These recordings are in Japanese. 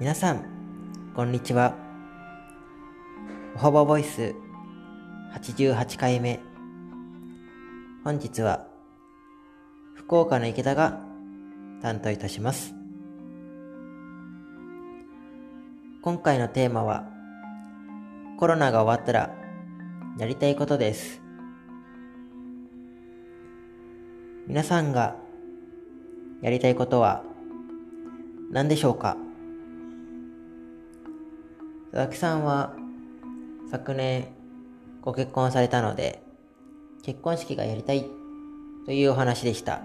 皆さん、こんにちは。おはばボイス88回目。本日は、福岡の池田が担当いたします。今回のテーマは、コロナが終わったらやりたいことです。皆さんがやりたいことは何でしょうか？佐々木さんは昨年ご結婚されたので結婚式がやりたいというお話でした。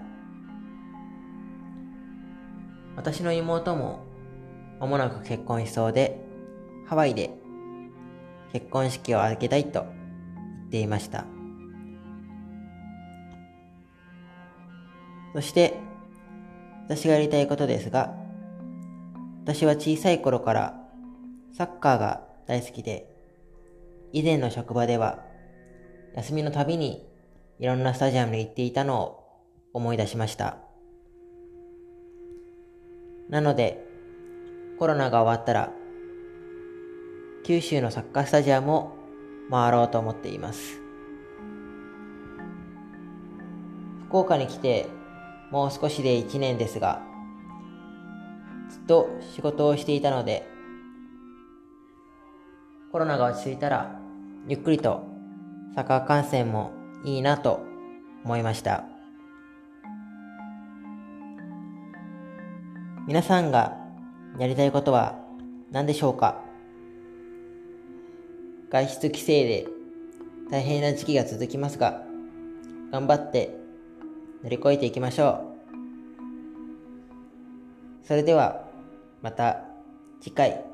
私の妹も間もなく結婚しそうでハワイで結婚式を挙げたいと言っていました。そして私がやりたいことですが私は小さい頃からサッカーが大好きで、以前の職場では休みのたびにいろんなスタジアムに行っていたのを思い出しました。なので、コロナが終わったら、九州のサッカースタジアムを回ろうと思っています。福岡に来てもう少しで1年ですが、ずっと仕事をしていたので、コロナが落ち着いたら、ゆっくりとサッカー観戦もいいなと思いました。皆さんがやりたいことは何でしょうか？外出規制で大変な時期が続きますが、頑張って乗り越えていきましょう。それでは、また次回。